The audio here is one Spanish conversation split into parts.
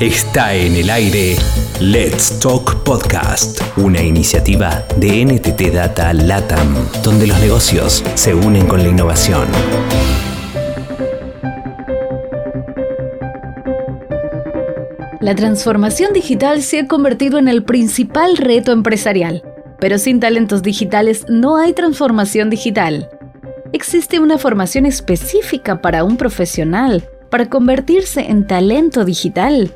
Está en el aire Let's Talk Podcast, una iniciativa de NTT Data LATAM, donde los negocios se unen con la innovación. La transformación digital se ha convertido en el principal reto empresarial, pero sin talentos digitales no hay transformación digital. Existe una formación específica para un profesional para convertirse en talento digital.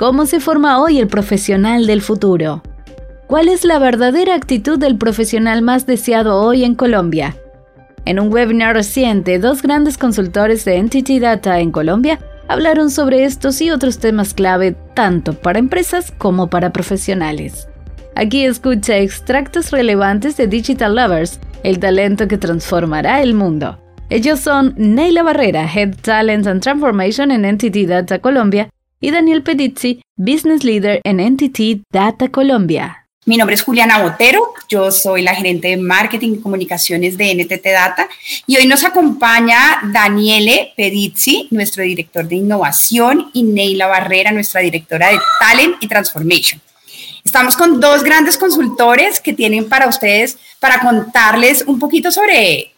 ¿Cómo se forma hoy el profesional del futuro? ¿Cuál es la verdadera actitud del profesional más deseado hoy en Colombia? En un webinar reciente, dos grandes consultores de Entity Data en Colombia hablaron sobre estos y otros temas clave tanto para empresas como para profesionales. Aquí escucha extractos relevantes de Digital Lovers, el talento que transformará el mundo. Ellos son Neila Barrera, Head Talent and Transformation en Entity Data Colombia, y Daniel Pedizzi, Business Leader en Entity Data Colombia. Mi nombre es Juliana Botero, yo soy la gerente de marketing y comunicaciones de NTT Data y hoy nos acompaña Daniele Pedizzi, nuestro director de innovación, y Neila Barrera, nuestra directora de Talent y Transformation. Estamos con dos grandes consultores que tienen para ustedes para contarles un poquito sobre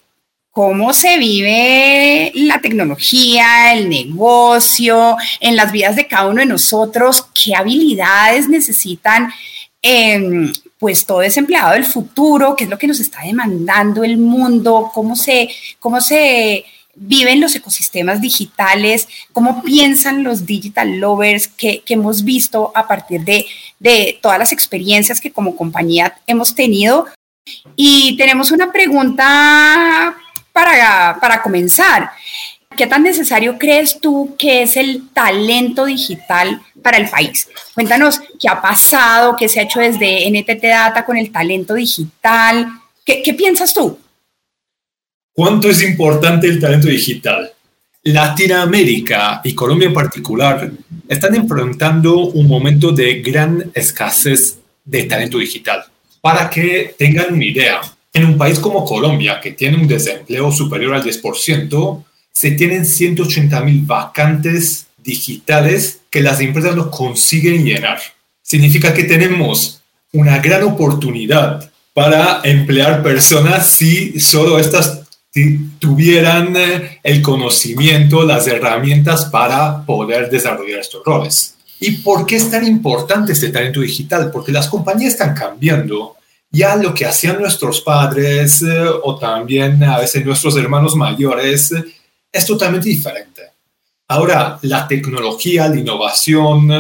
cómo se vive la tecnología, el negocio, en las vidas de cada uno de nosotros, qué habilidades necesitan. Em, pues todo ese empleado del futuro, qué es lo que nos está demandando el mundo, cómo se, cómo se viven los ecosistemas digitales, cómo piensan los digital lovers que, hemos visto a partir de, de, todas las experiencias que como compañía hemos tenido. Y tenemos una pregunta para, para comenzar, ¿qué tan necesario crees tú que es el talento digital para el país? Cuéntanos qué ha pasado, qué se ha hecho desde NTT Data con el talento digital. ¿Qué, qué piensas tú? ¿Cuánto es importante el talento digital? Latinoamérica y Colombia en particular están enfrentando un momento de gran escasez de talento digital. Para que tengan una idea, en un país como Colombia, que tiene un desempleo superior al 10%, se tienen 180 mil vacantes digitales que las empresas no consiguen llenar. Significa que tenemos una gran oportunidad para emplear personas si solo estas tuvieran eh, el conocimiento, las herramientas para poder desarrollar estos roles. ¿Y por qué es tan importante este talento digital? Porque las compañías están cambiando ya lo que hacían nuestros padres eh, o también a veces nuestros hermanos mayores eh, es totalmente diferente. Ahora, la tecnología, la innovación,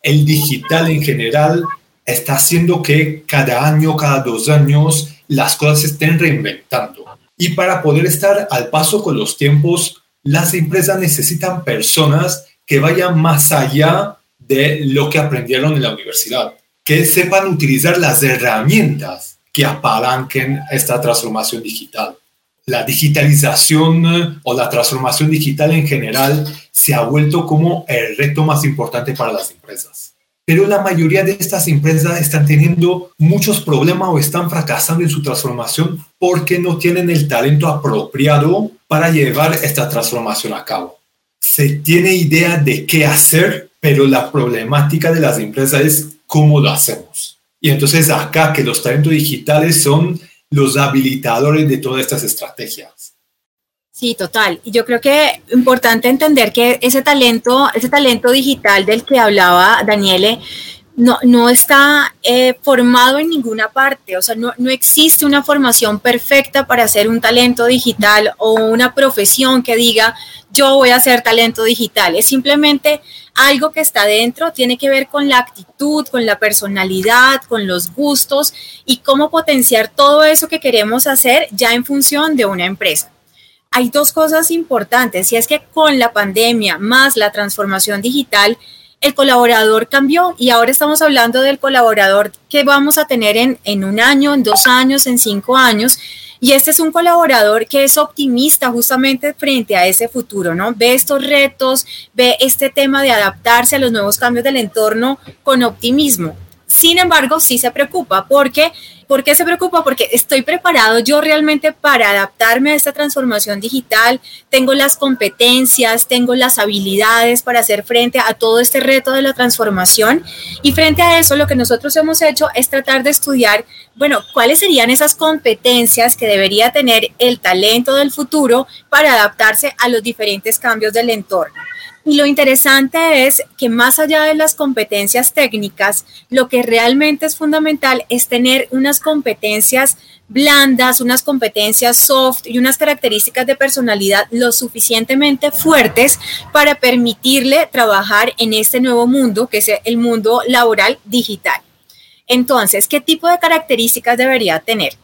el digital en general está haciendo que cada año, cada dos años, las cosas se estén reinventando. Y para poder estar al paso con los tiempos, las empresas necesitan personas que vayan más allá de lo que aprendieron en la universidad que sepan utilizar las herramientas que apalanquen esta transformación digital. La digitalización eh, o la transformación digital en general se ha vuelto como el reto más importante para las empresas. Pero la mayoría de estas empresas están teniendo muchos problemas o están fracasando en su transformación porque no tienen el talento apropiado para llevar esta transformación a cabo. Se tiene idea de qué hacer, pero la problemática de las empresas es cómo lo hacemos. Y entonces acá que los talentos digitales son los habilitadores de todas estas estrategias. Sí, total. Y yo creo que importante entender que ese talento, ese talento digital del que hablaba Daniele, no, no está eh, formado en ninguna parte, o sea, no, no, existe una formación perfecta para hacer un talento digital o una profesión que diga yo voy a hacer talento digital, es simplemente algo que está dentro, tiene que ver con la actitud, con la personalidad, con los gustos y cómo potenciar todo eso que queremos hacer ya en función de una empresa. Hay dos cosas importantes y es que con la pandemia más la transformación digital, el colaborador cambió y ahora estamos hablando del colaborador que vamos a tener en, en un año, en dos años, en cinco años. Y este es un colaborador que es optimista justamente frente a ese futuro, ¿no? Ve estos retos, ve este tema de adaptarse a los nuevos cambios del entorno con optimismo. Sin embargo, sí se preocupa porque ¿Por qué se preocupa? Porque estoy preparado yo realmente para adaptarme a esta transformación digital, tengo las competencias, tengo las habilidades para hacer frente a todo este reto de la transformación y frente a eso lo que nosotros hemos hecho es tratar de estudiar, bueno, cuáles serían esas competencias que debería tener el talento del futuro para adaptarse a los diferentes cambios del entorno. Y lo interesante es que más allá de las competencias técnicas, lo que realmente es fundamental es tener unas competencias blandas, unas competencias soft y unas características de personalidad lo suficientemente fuertes para permitirle trabajar en este nuevo mundo, que es el mundo laboral digital. Entonces, ¿qué tipo de características debería tener?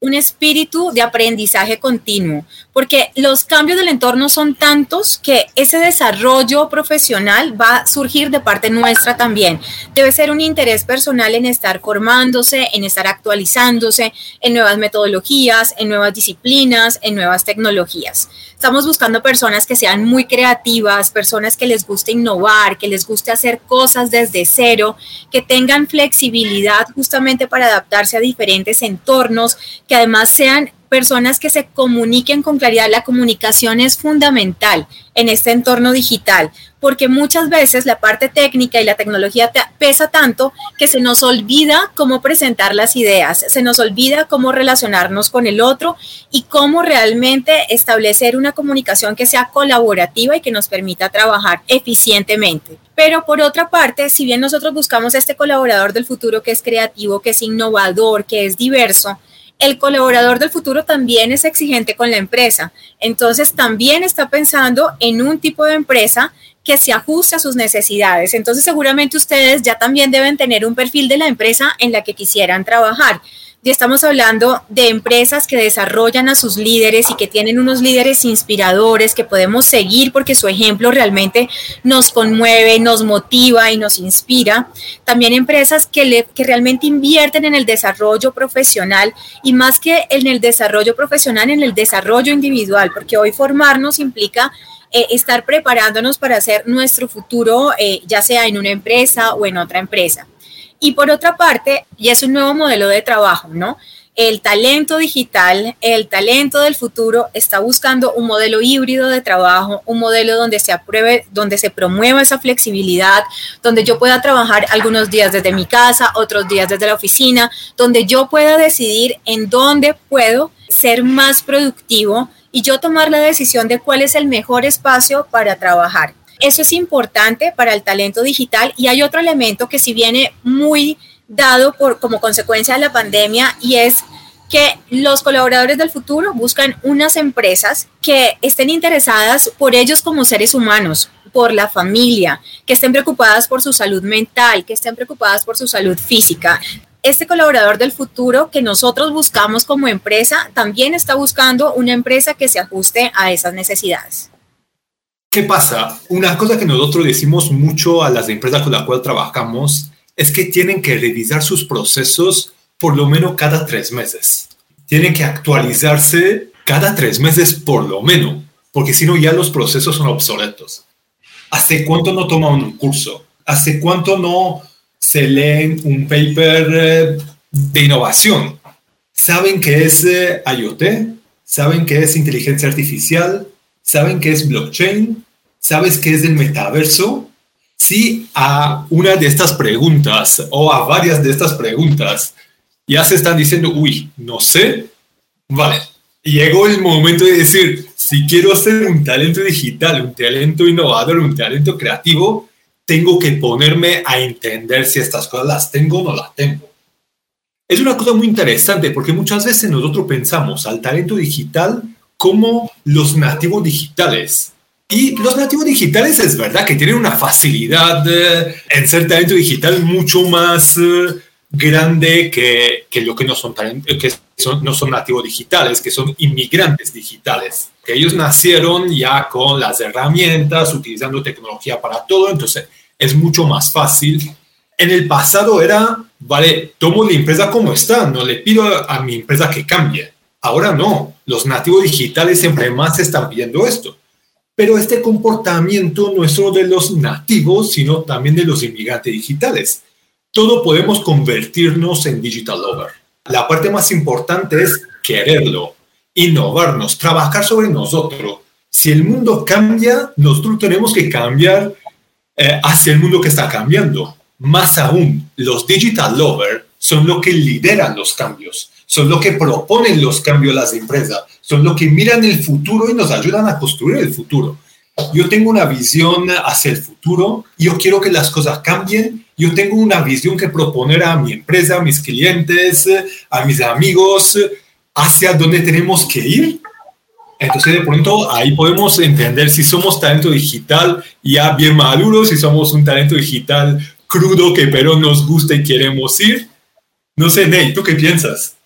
Un espíritu de aprendizaje continuo, porque los cambios del entorno son tantos que ese desarrollo profesional va a surgir de parte nuestra también. Debe ser un interés personal en estar formándose, en estar actualizándose, en nuevas metodologías, en nuevas disciplinas, en nuevas tecnologías. Estamos buscando personas que sean muy creativas, personas que les guste innovar, que les guste hacer cosas desde cero, que tengan flexibilidad justamente para adaptarse a diferentes entornos, que además sean personas que se comuniquen con claridad. La comunicación es fundamental en este entorno digital, porque muchas veces la parte técnica y la tecnología pesa tanto que se nos olvida cómo presentar las ideas, se nos olvida cómo relacionarnos con el otro y cómo realmente establecer una comunicación que sea colaborativa y que nos permita trabajar eficientemente. Pero por otra parte, si bien nosotros buscamos este colaborador del futuro que es creativo, que es innovador, que es diverso, el colaborador del futuro también es exigente con la empresa. Entonces también está pensando en un tipo de empresa que se ajuste a sus necesidades. Entonces seguramente ustedes ya también deben tener un perfil de la empresa en la que quisieran trabajar. Ya estamos hablando de empresas que desarrollan a sus líderes y que tienen unos líderes inspiradores que podemos seguir porque su ejemplo realmente nos conmueve, nos motiva y nos inspira. También empresas que, que realmente invierten en el desarrollo profesional y más que en el desarrollo profesional, en el desarrollo individual, porque hoy formarnos implica eh, estar preparándonos para hacer nuestro futuro, eh, ya sea en una empresa o en otra empresa. Y por otra parte, ya es un nuevo modelo de trabajo, ¿no? El talento digital, el talento del futuro está buscando un modelo híbrido de trabajo, un modelo donde se apruebe, donde se promueva esa flexibilidad, donde yo pueda trabajar algunos días desde mi casa, otros días desde la oficina, donde yo pueda decidir en dónde puedo ser más productivo y yo tomar la decisión de cuál es el mejor espacio para trabajar. Eso es importante para el talento digital y hay otro elemento que si viene muy dado por, como consecuencia de la pandemia y es que los colaboradores del futuro buscan unas empresas que estén interesadas por ellos como seres humanos, por la familia, que estén preocupadas por su salud mental, que estén preocupadas por su salud física. Este colaborador del futuro que nosotros buscamos como empresa también está buscando una empresa que se ajuste a esas necesidades. ¿Qué pasa? Una cosa que nosotros decimos mucho a las empresas con las cuales trabajamos es que tienen que revisar sus procesos por lo menos cada tres meses. Tienen que actualizarse cada tres meses por lo menos, porque si no ya los procesos son obsoletos. ¿Hace cuánto no toman un curso? ¿Hace cuánto no se leen un paper eh, de innovación? ¿Saben qué es eh, IoT? ¿Saben qué es inteligencia artificial? ¿Saben qué es blockchain? ¿Sabes qué es el metaverso? Si a una de estas preguntas o a varias de estas preguntas ya se están diciendo, uy, no sé, vale, llegó el momento de decir, si quiero ser un talento digital, un talento innovador, un talento creativo, tengo que ponerme a entender si estas cosas las tengo o no las tengo. Es una cosa muy interesante porque muchas veces nosotros pensamos al talento digital como los nativos digitales. Y los nativos digitales es verdad que tienen una facilidad eh, en ser talento digital mucho más eh, grande que, que, lo que no son, que son, no son nativos digitales, que son inmigrantes digitales. Que ellos nacieron ya con las herramientas, utilizando tecnología para todo, entonces es mucho más fácil. En el pasado era, vale, tomo la empresa como está, no le pido a mi empresa que cambie Ahora no, los nativos digitales siempre más están viendo esto. Pero este comportamiento no es solo de los nativos, sino también de los inmigrantes digitales. todo podemos convertirnos en digital lover. La parte más importante es quererlo, innovarnos, trabajar sobre nosotros. Si el mundo cambia, nosotros tenemos que cambiar eh, hacia el mundo que está cambiando. Más aún, los digital lovers son los que lideran los cambios, son los que proponen los cambios a las empresas, son los que miran el futuro y nos ayudan a construir el futuro. Yo tengo una visión hacia el futuro, yo quiero que las cosas cambien, yo tengo una visión que proponer a mi empresa, a mis clientes, a mis amigos, hacia dónde tenemos que ir. Entonces, de pronto, ahí podemos entender si somos talento digital ya bien maduro, si somos un talento digital crudo que pero nos gusta y queremos ir. No sé, Ney, ¿tú qué piensas?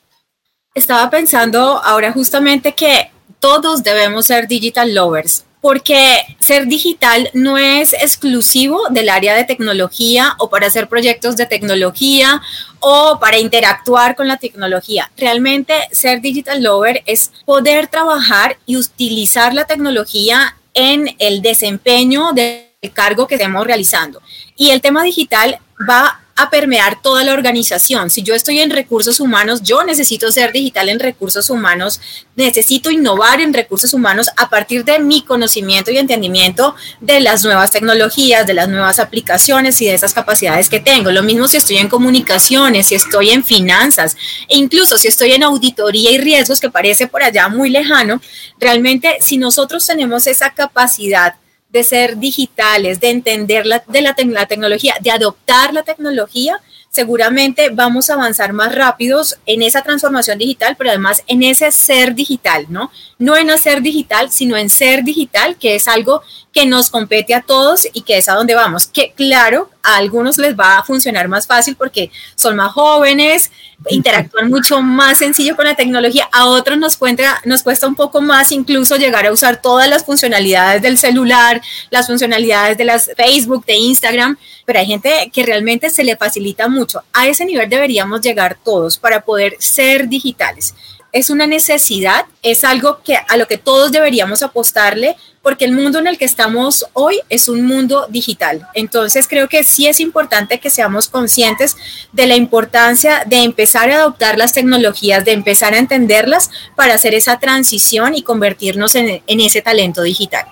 Estaba pensando ahora justamente que todos debemos ser digital lovers porque ser digital no es exclusivo del área de tecnología o para hacer proyectos de tecnología o para interactuar con la tecnología. Realmente ser digital lover es poder trabajar y utilizar la tecnología en el desempeño del cargo que estemos realizando. Y el tema digital va a permear toda la organización. Si yo estoy en recursos humanos, yo necesito ser digital en recursos humanos, necesito innovar en recursos humanos a partir de mi conocimiento y entendimiento de las nuevas tecnologías, de las nuevas aplicaciones y de esas capacidades que tengo. Lo mismo si estoy en comunicaciones, si estoy en finanzas, e incluso si estoy en auditoría y riesgos, que parece por allá muy lejano, realmente si nosotros tenemos esa capacidad de ser digitales, de entender la, de la, tecnología, de adoptar la tecnología, seguramente vamos a avanzar más rápidos en esa transformación digital, pero además en ese ser digital, ¿no? No en hacer digital, sino en ser digital, que es algo que nos compete a todos y que es a donde vamos. Que claro, a algunos les va a funcionar más fácil porque son más jóvenes, interactúan mucho más sencillo con la tecnología. A otros nos cuesta, nos cuesta un poco más incluso llegar a usar todas las funcionalidades del celular, las funcionalidades de las Facebook, de Instagram, pero hay gente que realmente se le facilita mucho. A ese nivel deberíamos llegar todos para poder ser digitales es una necesidad, es algo que a lo que todos deberíamos apostarle, porque el mundo en el que estamos hoy es un mundo digital. Entonces creo que sí es importante que seamos conscientes de la importancia de empezar a adoptar las tecnologías, de empezar a entenderlas para hacer esa transición y convertirnos en, en ese talento digital.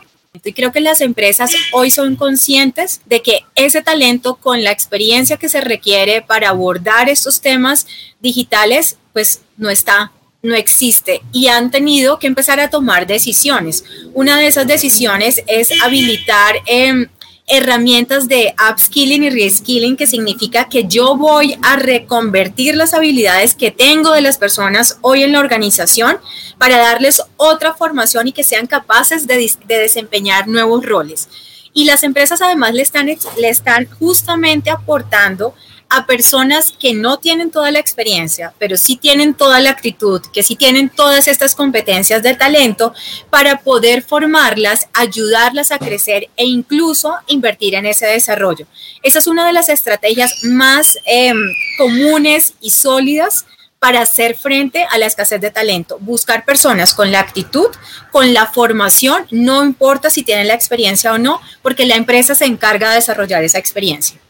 Y creo que las empresas hoy son conscientes de que ese talento con la experiencia que se requiere para abordar estos temas digitales, pues no está no existe y han tenido que empezar a tomar decisiones. Una de esas decisiones es habilitar em, herramientas de upskilling y reskilling, que significa que yo voy a reconvertir las habilidades que tengo de las personas hoy en la organización para darles otra formación y que sean capaces de, de desempeñar nuevos roles. Y las empresas además le están, le están justamente aportando a personas que no tienen toda la experiencia, pero sí tienen toda la actitud, que sí tienen todas estas competencias de talento para poder formarlas, ayudarlas a crecer e incluso invertir en ese desarrollo. Esa es una de las estrategias más em, comunes y sólidas para hacer frente a la escasez de talento. Buscar personas con la actitud, con la formación, no importa si tienen la experiencia o no, porque la empresa se encarga de desarrollar esa experiencia.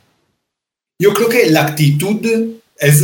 Yo creo que la actitud es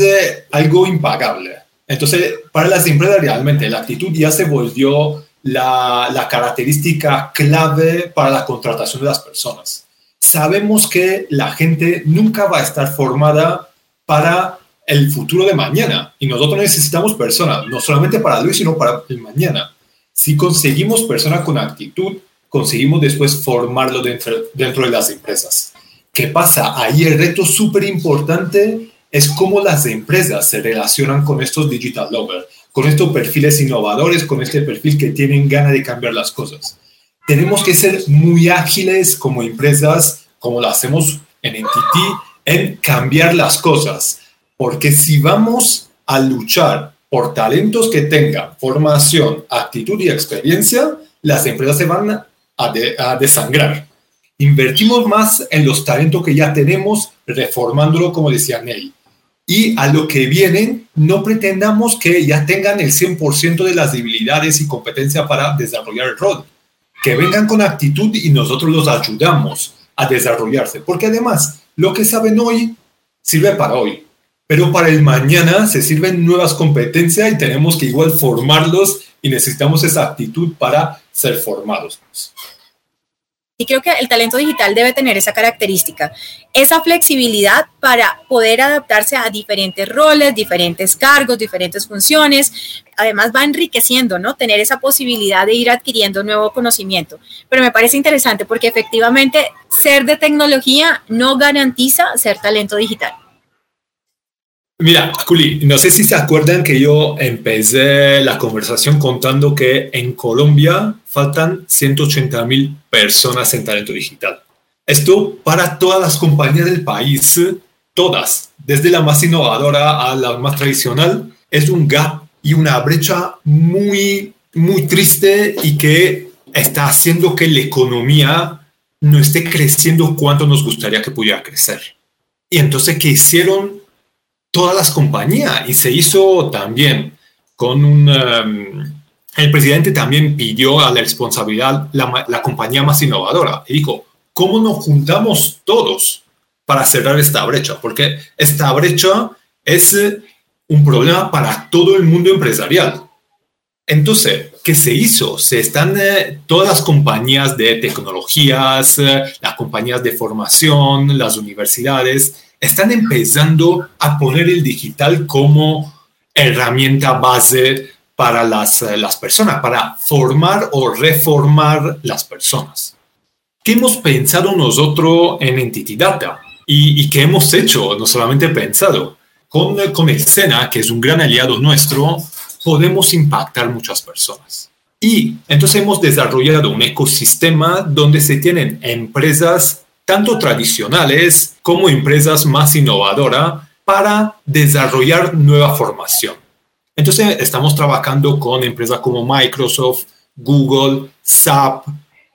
algo impagable. Entonces, para las empresas realmente la actitud ya se volvió la, la característica clave para la contratación de las personas. Sabemos que la gente nunca va a estar formada para el futuro de mañana y nosotros necesitamos personas, no solamente para hoy, sino para el mañana. Si conseguimos personas con actitud, conseguimos después formarlo dentro, dentro de las empresas. ¿Qué pasa? Ahí el reto súper importante es cómo las empresas se relacionan con estos digital lovers, con estos perfiles innovadores, con este perfil que tienen ganas de cambiar las cosas. Tenemos que ser muy ágiles como empresas, como lo hacemos en NTT, en cambiar las cosas. Porque si vamos a luchar por talentos que tengan formación, actitud y experiencia, las empresas se van a, a desangrar invertimos más en los talentos que ya tenemos, reformándolo, como decía Nelly. Y a lo que vienen, no pretendamos que ya tengan el 100% de las habilidades y competencia para desarrollar el rol. Que vengan con actitud y nosotros los ayudamos a desarrollarse. Porque además, lo que saben hoy, sirve para hoy, pero para el mañana se sirven nuevas competencias y tenemos que igual formarlos y necesitamos esa actitud para ser formados. Y creo que el talento digital debe tener esa característica, esa flexibilidad para poder adaptarse a diferentes roles, diferentes cargos, diferentes funciones. Además va enriqueciendo, ¿no? Tener esa posibilidad de ir adquiriendo nuevo conocimiento. Pero me parece interesante porque efectivamente ser de tecnología no garantiza ser talento digital. Mira, Juli, no sé si se acuerdan que yo empecé la conversación contando que en Colombia faltan 180 mil personas en talento digital. Esto para todas las compañías del país, todas, desde la más innovadora a la más tradicional, es un gap y una brecha muy, muy triste y que está haciendo que la economía no esté creciendo cuanto nos gustaría que pudiera crecer. Y entonces, ¿qué hicieron? Todas las compañías y se hizo también con un... Um, el presidente también pidió a la responsabilidad la, la compañía más innovadora y dijo, ¿cómo nos juntamos todos para cerrar esta brecha? Porque esta brecha es eh, un problema para todo el mundo empresarial. Entonces, ¿qué se hizo? Se están eh, todas las compañías de tecnologías, eh, las compañías de formación, las universidades, están empezando a poner el digital como herramienta base para las, eh, las personas, para formar o reformar las personas. ¿Qué hemos pensado nosotros en Entity Data? ¿Y, y qué hemos hecho? No solamente pensado. Con, con el SENA, que es un gran aliado nuestro, podemos impactar muchas personas. Y entonces hemos desarrollado un ecosistema donde se tienen empresas tanto tradicionales como empresas más innovadoras para desarrollar nueva formación. Entonces, estamos trabajando con empresas como Microsoft, Google, SAP,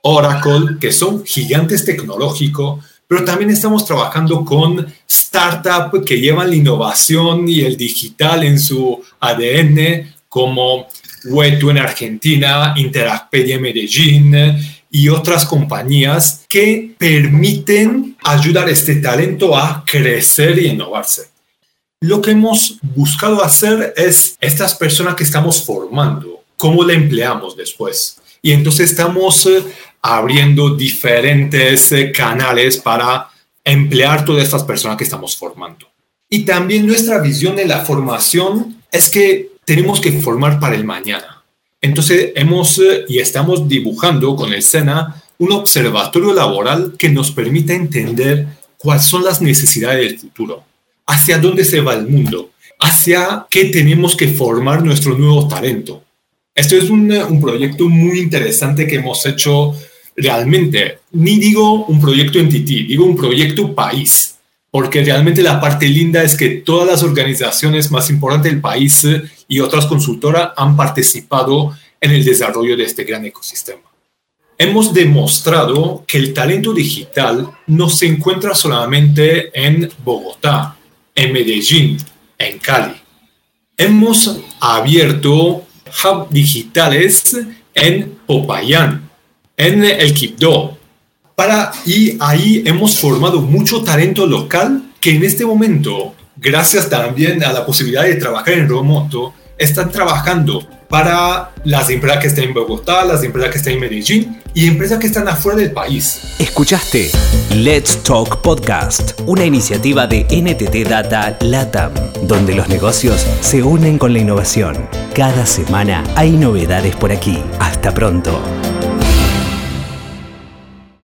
Oracle, que son gigantes tecnológicos, pero también estamos trabajando con startups que llevan la innovación y el digital en su ADN, como Wetu en Argentina, Interacpedia en Medellín, y otras compañías que permiten ayudar a este talento a crecer y innovarse. Lo que hemos buscado hacer es estas personas que estamos formando, cómo la empleamos después. Y entonces estamos eh, abriendo diferentes eh, canales para emplear todas estas personas que estamos formando. Y también nuestra visión de la formación es que tenemos que formar para el mañana. Entonces hemos eh, y estamos dibujando con el SENA un observatorio laboral que nos permite entender cuáles son las necesidades del futuro, hacia dónde se va el mundo, hacia qué tenemos que formar nuestro nuevo talento. Esto es un, proyecto muy interesante que hemos hecho realmente. Ni digo un proyecto entity, digo un proyecto país porque realmente la parte linda es que todas las organizaciones más importantes del país y otras consultoras han participado en el desarrollo de este gran ecosistema. Hemos demostrado que el talento digital no se encuentra solamente en Bogotá, en Medellín, en Cali. Hemos abierto hubs digitales en Popayán, en el Quibdó, para, y ahí hemos formado mucho talento local que en este momento, gracias también a la posibilidad de trabajar en remoto, están trabajando para las empresas que están en Bogotá, las empresas que están en Medellín y empresas que están afuera del país. Escuchaste Let's Talk Podcast, una iniciativa de NTT Data LATAM, donde los negocios se unen con la innovación. Cada semana hay novedades por aquí. Hasta pronto.